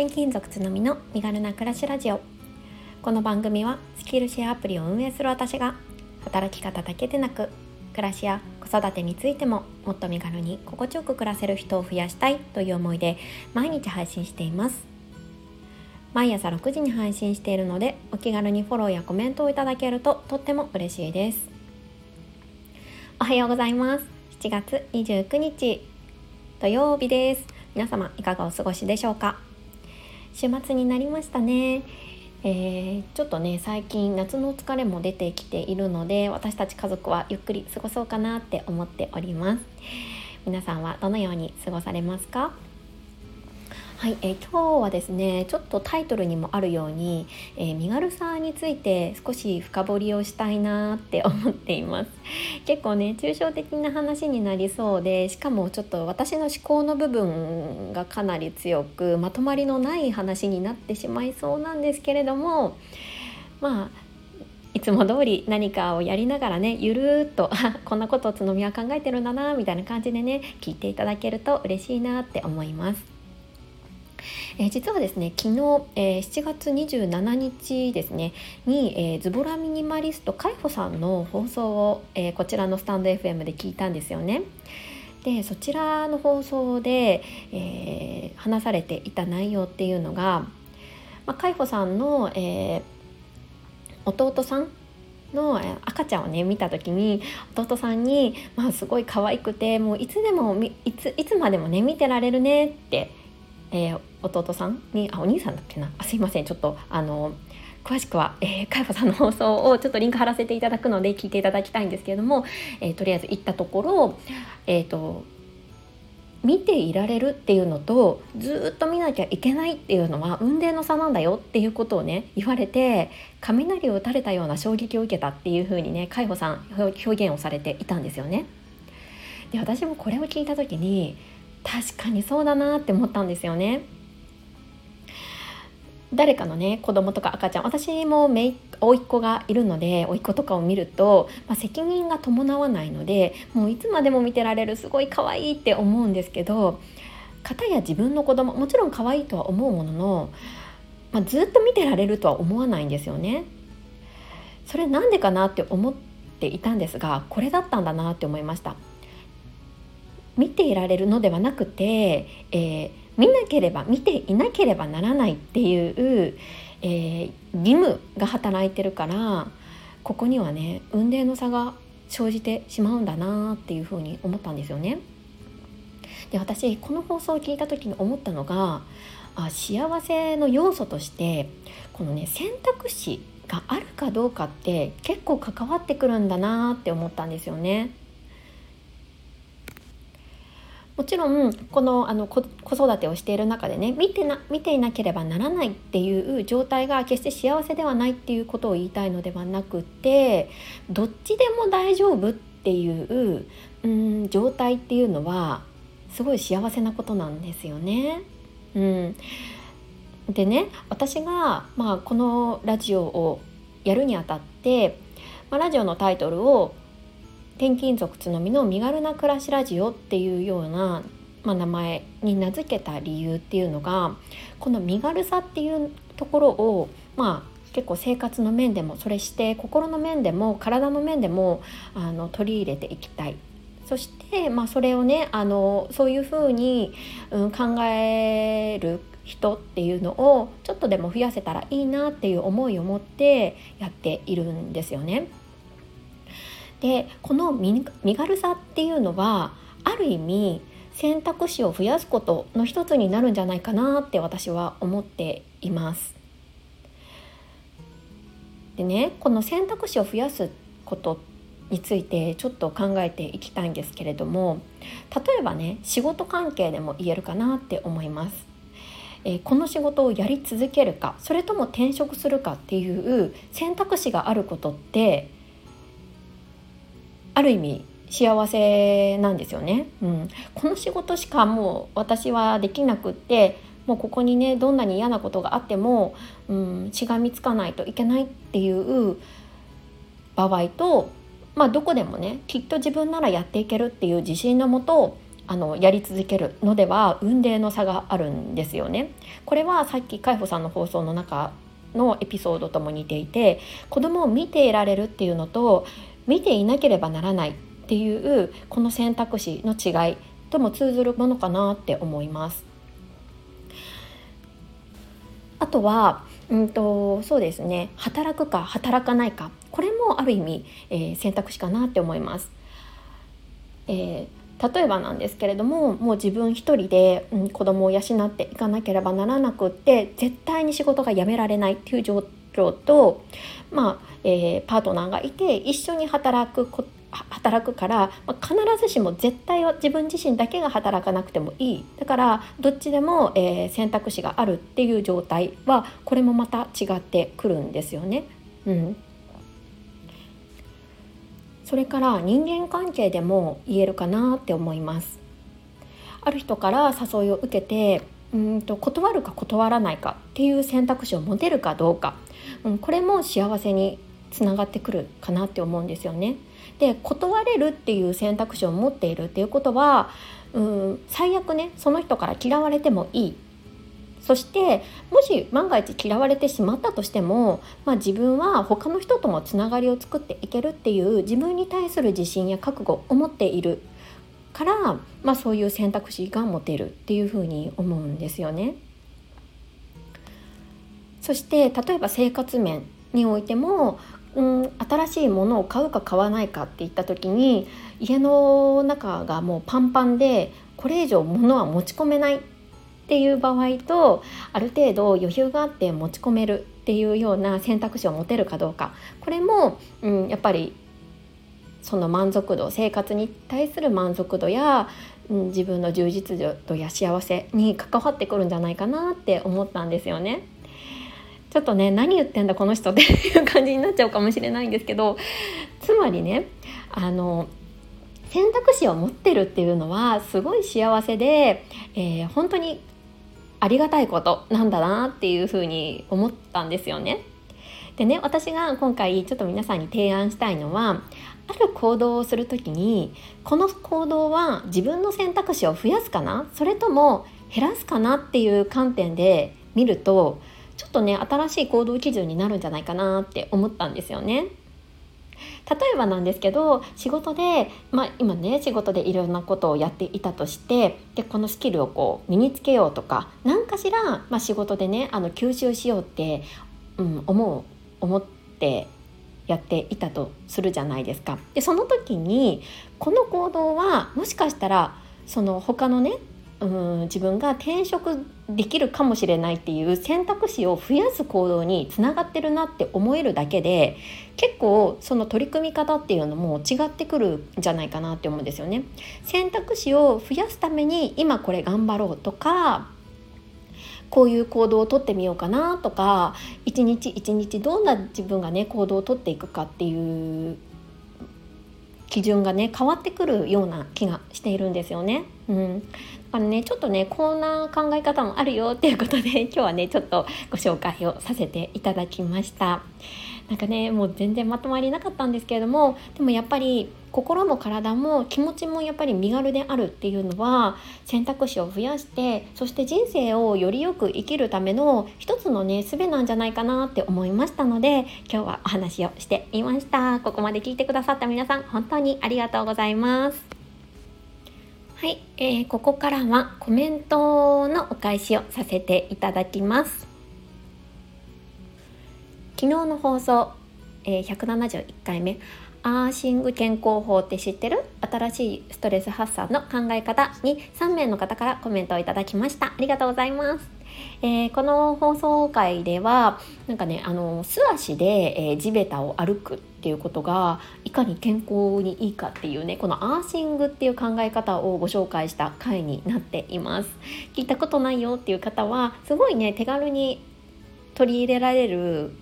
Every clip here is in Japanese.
転勤族つのみの身軽な暮らしラジオ。この番組はスキルシェアアプリを運営する私が働き方だけでなく暮らしや子育てについてももっと身軽に心地よく暮らせる人を増やしたいという思いで毎日配信しています。毎朝6時に配信しているのでお気軽にフォローやコメントをいただけるととっても嬉しいです。おはようございます。7月29日土曜日です。皆様いかがお過ごしでしょうか？週末になりましたね。えー、ちょっとね最近夏の疲れも出てきているので私たち家族はゆっくり過ごそうかなって思っております。皆さんはどのように過ごされますか？はい、えー、今日はですねちょっとタイトルにもあるように、えー、身軽さについて少し深掘りをしたいなって思っています結構ね抽象的な話になりそうでしかもちょっと私の思考の部分がかなり強くまとまりのない話になってしまいそうなんですけれどもまあいつも通り何かをやりながらねゆるーっとこんなことをつのみは考えてるんだなみたいな感じでね聞いていただけると嬉しいなって思います。えー、実はですね昨日、えー、7月27日ですねに、えー、ズボラミニマリスト海保さんの放送を、えこちらのスタンド FM で聞いたんですよね。でそちらの放送で、え話されていた内容っていうのが、まあ、海保さんの、え弟さんの赤ちゃんをね見た時に弟さんに、まあ、すごい可愛くてもういつでもいついつまでもね見てられるねってえー、弟さんにあお兄さんだっけな？あすいませんちょっとあの詳しくは、えー、かやさんの放送をちょっとリンク貼らせていただくので聞いていただきたいんですけれども、えー、とりあえず行ったところ、えーと、見ていられるっていうのとずっと見なきゃいけないっていうのは運命の差なんだよっていうことをね言われて雷を打たれたような衝撃を受けたっていうふうにね海保さん表現をされていたんですよね。で私もこれを聞いた時に確かにそうだなって思ったんですよね。誰かのね子供とか赤ちゃん私も姪甥っ子がいるので甥っ子とかを見ると、まあ、責任が伴わないのでもういつまでも見てられるすごい可愛いって思うんですけど片や自分の子供もちろん可愛いとは思うものの、まあ、ずっと見てられるとは思わないんですよね。それなんでかなって思っていたんですがこれだったんだなって思いました。見ていられるのではなくて、えー、見なければ見ていなければならないっていう、えー、義務が働いてるからここにはね運命の差が生じてしまうんだなっていうふうに思ったんですよね。で私この放送を聞いた時に思ったのがあ幸せの要素としてこのね選択肢があるかどうかって結構関わってくるんだなって思ったんですよね。もちろんこのあの子育てをしている中でね見てな見ていなければならないっていう状態が決して幸せではないっていうことを言いたいのではなくてどっちでも大丈夫っていううん状態っていうのはすごい幸せなことなんですよね。うん、でね私が、まあ、このラジオをやるにあたって、まあ、ラジオのタイトルを転勤族つのみの身軽な暮らしラジオっていうような、まあ、名前に名付けた理由っていうのがこの身軽さっていうところをまあ結構生活の面でもそれして心の面でも体の面でもあの取り入れていきたいそして、まあ、それをねあのそういうふうに、うん、考える人っていうのをちょっとでも増やせたらいいなっていう思いを持ってやっているんですよね。でこの身軽さっていうのはある意味選択肢を増やすことの一つになるんじゃないかなって私は思っています。でねこの選択肢を増やすことについてちょっと考えていきたいんですけれども例えばね仕事関係でも言えるかなって思います。えー、この仕事をやり続けるかそれとも転職するかっていう選択肢があることってある意味幸せなんですよね、うん、この仕事しかもう私はできなくってもうここにねどんなに嫌なことがあっても、うん、しがみつかないといけないっていう場合と、まあ、どこでもねきっと自分ならやっていけるっていう自信のもとあのやり続けるのでは運命の差があるんですよね。これはさっき海保さんの放送の中のエピソードとも似ていて子供を見ていられるっていうのと見ていなければならないっていうこの選択肢の違いとも通ずるものかなって思います。あとはうんとそうですね働くか働かないかこれもある意味、えー、選択肢かなって思います。えー例えばなんですけれどももう自分一人で、うん、子供を養っていかなければならなくって絶対に仕事が辞められないっていう状況と、まあえー、パートナーがいて一緒に働くこ働くから、まあ、必ずしも絶対は自分自身だけが働かなくてもいい。だからどっちでも、えー、選択肢があるっていう状態はこれもまた違ってくるんですよね。うん。それから人間関係でも言えるかなって思います。ある人から誘いを受けてうんと断るか断らないかっていう選択肢を持てるかどうか、うん、これも幸せにつながってくるかなって思うんですよね。で断れるっていう選択肢を持っているっていうことはうん最悪ねその人から嫌われてもいい。そしてもし万が一嫌われてしまったとしても、まあ、自分は他の人ともつながりを作っていけるっていう自分に対する自信や覚悟を持っている。から、まあ、そういう選択肢が持てるっていうふうに思うんですよね。そして例えば生活面においても、うん、新しいものを買うか買わないかっていった時に家の中がもうパンパンでこれ以上物は持ち込めないっていう場合とある程度余裕があって持ち込めるっていうような選択肢を持てるかどうかこれも、うん、やっぱりその満足度生活に対する満足度や、うん、自分の充実度や幸せに関わってくるんじゃないかなって思ったんですよね。ちょっとね何言ってんだこの人っていう感じになっちゃうかもしれないんですけどつまりねあの選択肢を持ってるっていうのはすごい幸せで、えー、本当にありがたいことなんだなっていうふうに思ったんですよね。でね私が今回ちょっと皆さんに提案したいのはある行動をする時にこの行動は自分の選択肢を増やすかな？それとも減らすかなっていう観点で見るとちょっとね新しい行動基準になるんじゃないかなって思ったんですよね。例えばなんですけど仕事で、まあ、今ね仕事でいろんなことをやっていたとしてでこのスキルをこう身につけようとか何かしら、まあ、仕事でねあの吸収しようって、うん、思う思ってやっていたとするじゃないですか。でその時にこの行動はもしかしたらその他のねうん自分が転職できるかもしれないっていう選択肢を増やす行動につながってるなって思えるだけで結構その取り組み方っていうのも違ってくるんじゃないかなって思うんですよね。選択肢を増やすために今これ頑張ろうとかこういう行動をとってみようかなとか一日一日どんな自分がね行動をとっていくかっていう基準がね変わってくるような気がしているんですよね。うん、あのねちょっとねこんな考え方もあるよっていうことで今日はねちょっとご紹介をさせていただきましたなんかねもう全然まとまりなかったんですけれどもでもやっぱり心も体も気持ちもやっぱり身軽であるっていうのは選択肢を増やしてそして人生をよりよく生きるための一つのね術なんじゃないかなって思いましたので今日はお話をしてみました。ここまで聞いてくださった皆さん本当にありがとうございます。はい、えー、ここからはコメントのお返しをさせていただきます。昨日の放送、えー、171回目アーシング健康法って知ってる？新しいストレス発散の考え方に3名の方からコメントをいただきました。ありがとうございます。えー、この放送回ではなんかねあの素足で、えー、地べたを歩くっていうことがいかに健康にいいかっていうねこのアーシングっていう考え方をご紹介した回になっています。聞いたことないよっていう方はすごいね手軽に取り入れられる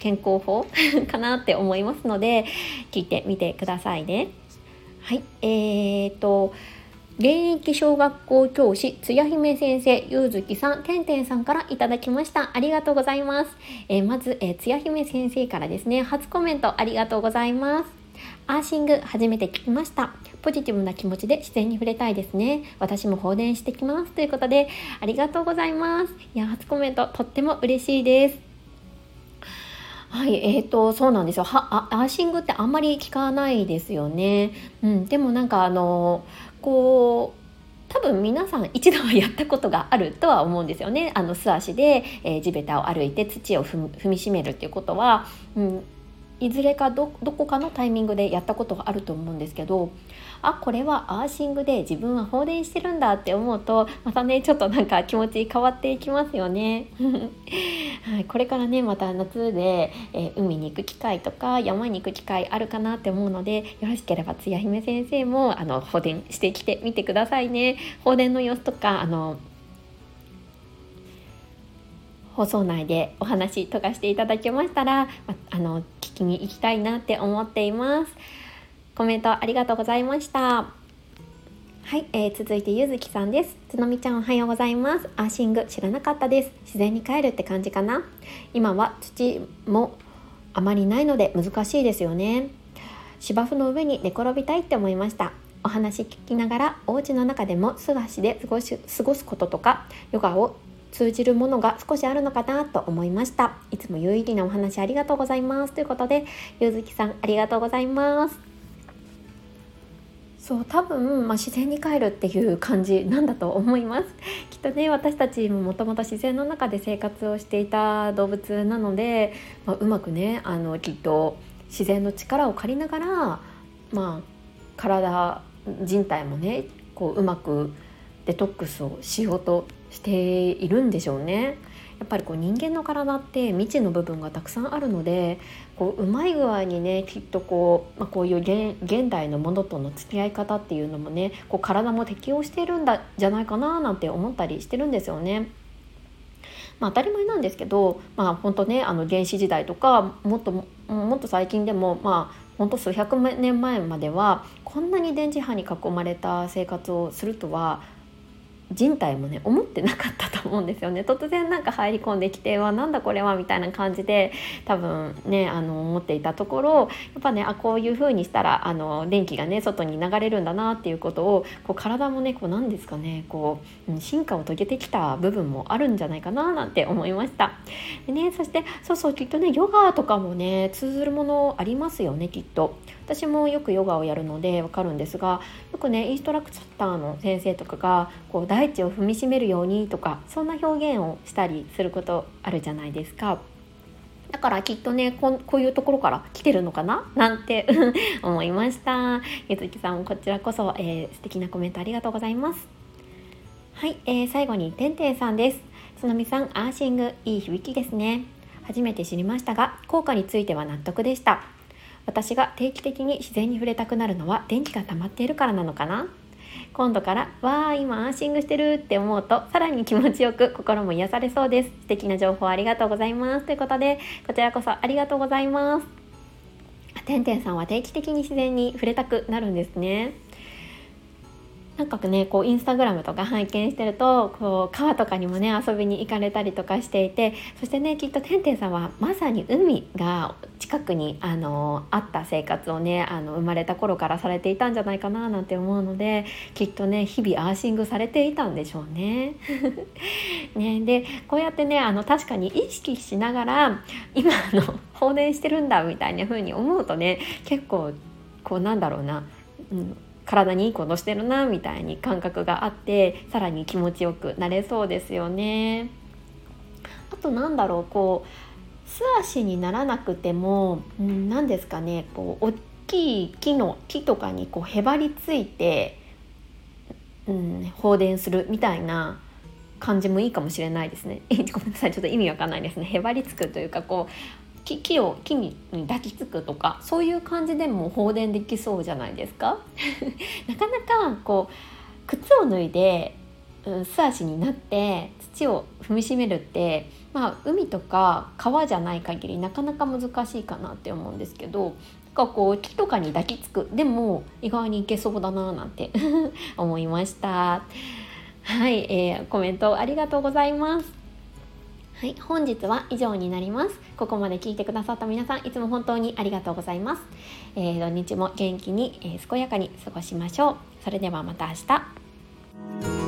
健康法 かなって思いますので聞いてみてくださいね。はいえーと現役小学校教師つや姫先生ゆうずきさんてんてんさんからいただきました。ありがとうございます、えー、まず、えー、つや姫先生からですね。初コメントありがとうございます。アーシング初めて聞きました。ポジティブな気持ちで自然に触れたいですね。私も放電してきます。ということでありがとうございます。いや初コメントとっても嬉しいです。はい、えーと、そうなんですよはアーシングってあんまり聞かないですよね。うん、でもなんかあのこう多分皆さん一度はやったことがあるとは思うんですよね。あの素足で、えー、地べたを歩いて土を踏みしめるっていうことは、うん、いずれかどこかのタイミングでやったことがあると思うんですけどあこれはアーシングで自分は放電してるんだって思うとまたねちょっとなんか気持ち変わっていきますよね。はい、これからねまた夏で、えー、海に行く機会とか山に行く機会あるかなって思うのでよろしければつや姫先生もあの放電してきてみてくださいね。放電の様子とかあの放送内でお話とかしていただけましたら、あのきに行きたいなって思っています。コメントありがとうございました。はい、えー、続いてゆずきさんです。つのみちゃんおはようございます。アーシング知らなかったです。自然に帰るって感じかな。今は土もあまりないので難しいですよね。芝生の上に寝転びたいって思いました。お話聞きながらお家の中でも素足で過ごし過ごすこととかヨガを通じるものが少しあるのかなと思いました。いつも有意義なお話ありがとうございます。ということでゆずきさんありがとうございます。そう多分、まあ、自然に帰るっていう感じなんだと思います。きっとね私たちももともと自然の中で生活をしていた動物なので、まあ、うまくねあのきっと自然の力を借りながら、まあ、体人体もねこううまくデトックスをしようとしているんでしょうね。やっぱりこう人間の体って未知の部分がたくさんあるのでこううまい具合にねきっとこう,、まあ、こういう現現代のものとの付き合い方っていうのもねこう体も適応しているんだじゃないかななんて思ったりしてるんですよね。まあ、当たり前なんですけど、まあ、本当ねあの原始時代とかもっともっと最近でもまあ本当数百年前まではこんなに電磁波に囲まれた生活をするとは人体もね思ってなかったと思うんですよね。突然なんか入り込んできてわなんだこれはみたいな感じで多分ねあの思っていたところやっぱねあこういう風にしたらあの電気がね外に流れるんだなっていうことをこう体もねこうなんですかねこう進化を遂げてきた部分もあるんじゃないかななんて思いました。でねそしてそうそうきっとねヨガとかもね通ずるものありますよねきっと。私もよくヨガをやるのでわかるんですがよくねインストラクターの先生とかがこう大地を踏みしめるようにとかそんな表現をしたりすることあるじゃないですか。だからきっとねここういうところから来てるのかな？なんて 思いました。ゆずきさんこちらこそ、えー、素敵なコメントありがとうございます。はい、えー、最後にてんてんさんです。つのみさんアーシングいい響きですね。初めて知りましたが効果については納得でした。私が定期的に自然に触れたくなるのは電気が溜まっているからなのかな？今度から「わあ今安心してる」って思うとさらに気持ちよく心も癒されそうです。素敵な情報ありがとうございます。ということでこちらこそありがとうございます。てんてんさんは定期的に自然に触れたくなるんですね。なんかねこうインスタグラムとか拝見してるとこう川とかにもね遊びに行かれたりとかしていてそしてねきっとてんてんさんはまさに海が近くにあのあった生活をねあの生まれた頃からされていたんじゃないかななんて思うのできっとね日々アーシングされていたんでしょうね。ねでこうやってねあの確かに意識しながら今の放電してるんだみたいな風に思うとね結構こうなんだろうな、うん体にいいことしてるなみたいに感覚があってさらに気持ちよくなれそうですよね。あとなんだろうこう素足にならなくても何、ん、ですかねこう大きい木の木とかにこうへばりついて、うん、放電するみたいな感じもいいかもしれないですね。ごめんなさいちょっと意味わかんないですね。へばりつくというかこう木を木に抱きつくとかそういう感じでも放電できそうじゃないですか？なかなかこう靴を脱いで、うん、素足になって土を踏みしめるってまあ海とか川じゃない限りなかなか難しいかなって思うんですけどなんかこう木とかに抱きつくでも意外にいけそうだななんて 思いました。はい、えー、コメントありがとうございます。はい、本日は以上になります。ここまで聞いてくださった皆さん、いつも本当にありがとうございます。えー、土日も元気に、えー、健やかに過ごしましょう。それではまた明日。